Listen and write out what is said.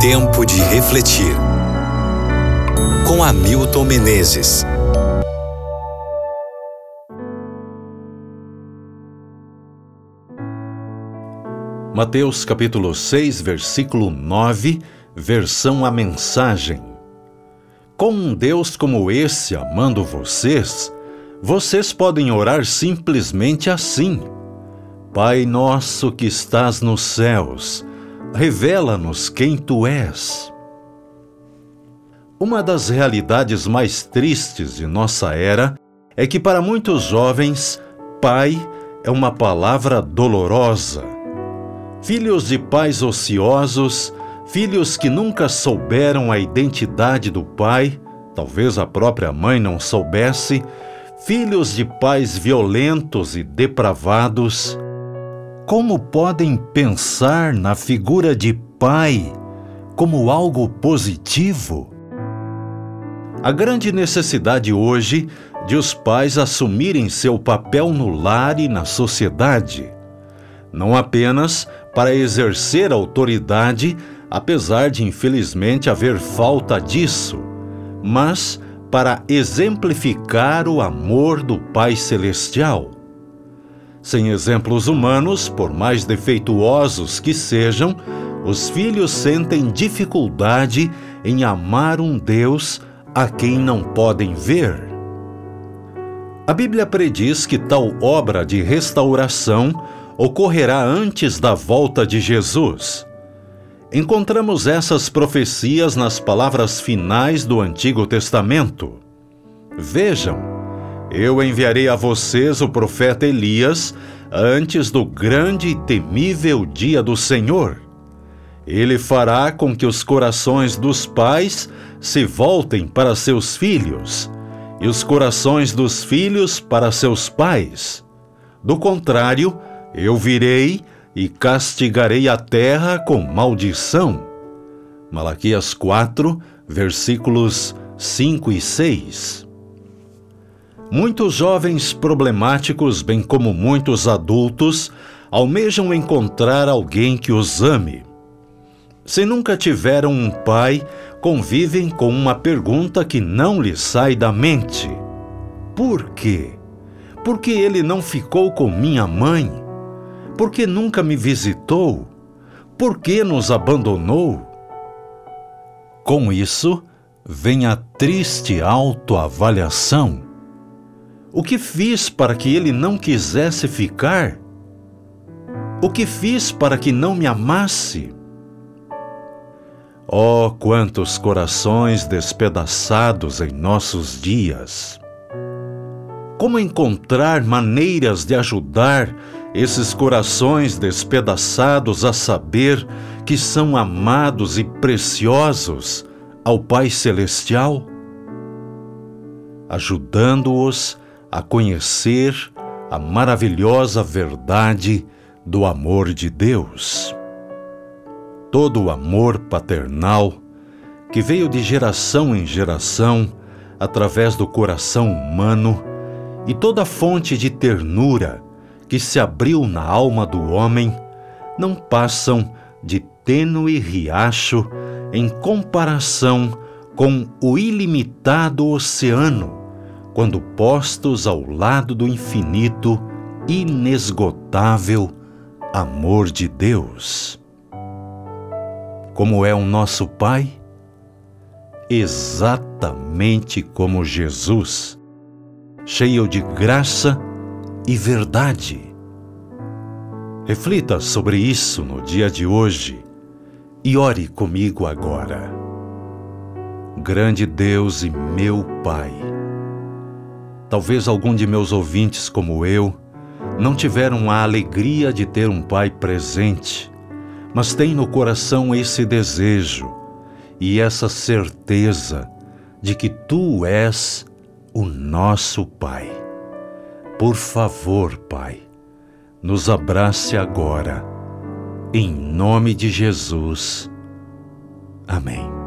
Tempo de refletir. Com Hamilton Menezes. Mateus capítulo 6, versículo 9, versão a mensagem. Com um Deus como esse amando vocês, vocês podem orar simplesmente assim: Pai nosso que estás nos céus, revela-nos quem tu és. Uma das realidades mais tristes de nossa era é que, para muitos jovens, pai é uma palavra dolorosa. Filhos de pais ociosos, filhos que nunca souberam a identidade do pai, talvez a própria mãe não soubesse, filhos de pais violentos e depravados, como podem pensar na figura de pai como algo positivo? A grande necessidade hoje de os pais assumirem seu papel no lar e na sociedade, não apenas para exercer autoridade, apesar de infelizmente haver falta disso, mas para exemplificar o amor do Pai Celestial. Sem exemplos humanos, por mais defeituosos que sejam, os filhos sentem dificuldade em amar um Deus a quem não podem ver. A Bíblia prediz que tal obra de restauração ocorrerá antes da volta de Jesus. Encontramos essas profecias nas palavras finais do Antigo Testamento. Vejam, eu enviarei a vocês o profeta Elias antes do grande e temível dia do Senhor. Ele fará com que os corações dos pais se voltem para seus filhos e os corações dos filhos para seus pais. Do contrário, eu virei e castigarei a terra com maldição. Malaquias 4, versículos 5 e 6. Muitos jovens problemáticos, bem como muitos adultos, almejam encontrar alguém que os ame. Se nunca tiveram um pai, convivem com uma pergunta que não lhes sai da mente: Por quê? Por que ele não ficou com minha mãe? Por que nunca me visitou? Por que nos abandonou? Com isso, vem a triste autoavaliação. O que fiz para que ele não quisesse ficar? O que fiz para que não me amasse? Oh, quantos corações despedaçados em nossos dias! Como encontrar maneiras de ajudar esses corações despedaçados a saber que são amados e preciosos ao Pai Celestial, ajudando-os a conhecer a maravilhosa verdade do amor de Deus. Todo o amor paternal que veio de geração em geração através do coração humano e toda fonte de ternura que se abriu na alma do homem não passam de tênue riacho em comparação com o ilimitado oceano, quando postos ao lado do infinito, inesgotável amor de Deus. Como é o nosso Pai? Exatamente como Jesus, cheio de graça e verdade. Reflita sobre isso no dia de hoje e ore comigo agora. Grande Deus e meu Pai, talvez algum de meus ouvintes, como eu, não tiveram a alegria de ter um Pai presente, mas tem no coração esse desejo e essa certeza de que Tu és o nosso Pai. Por favor, Pai, nos abrace agora, em nome de Jesus. Amém.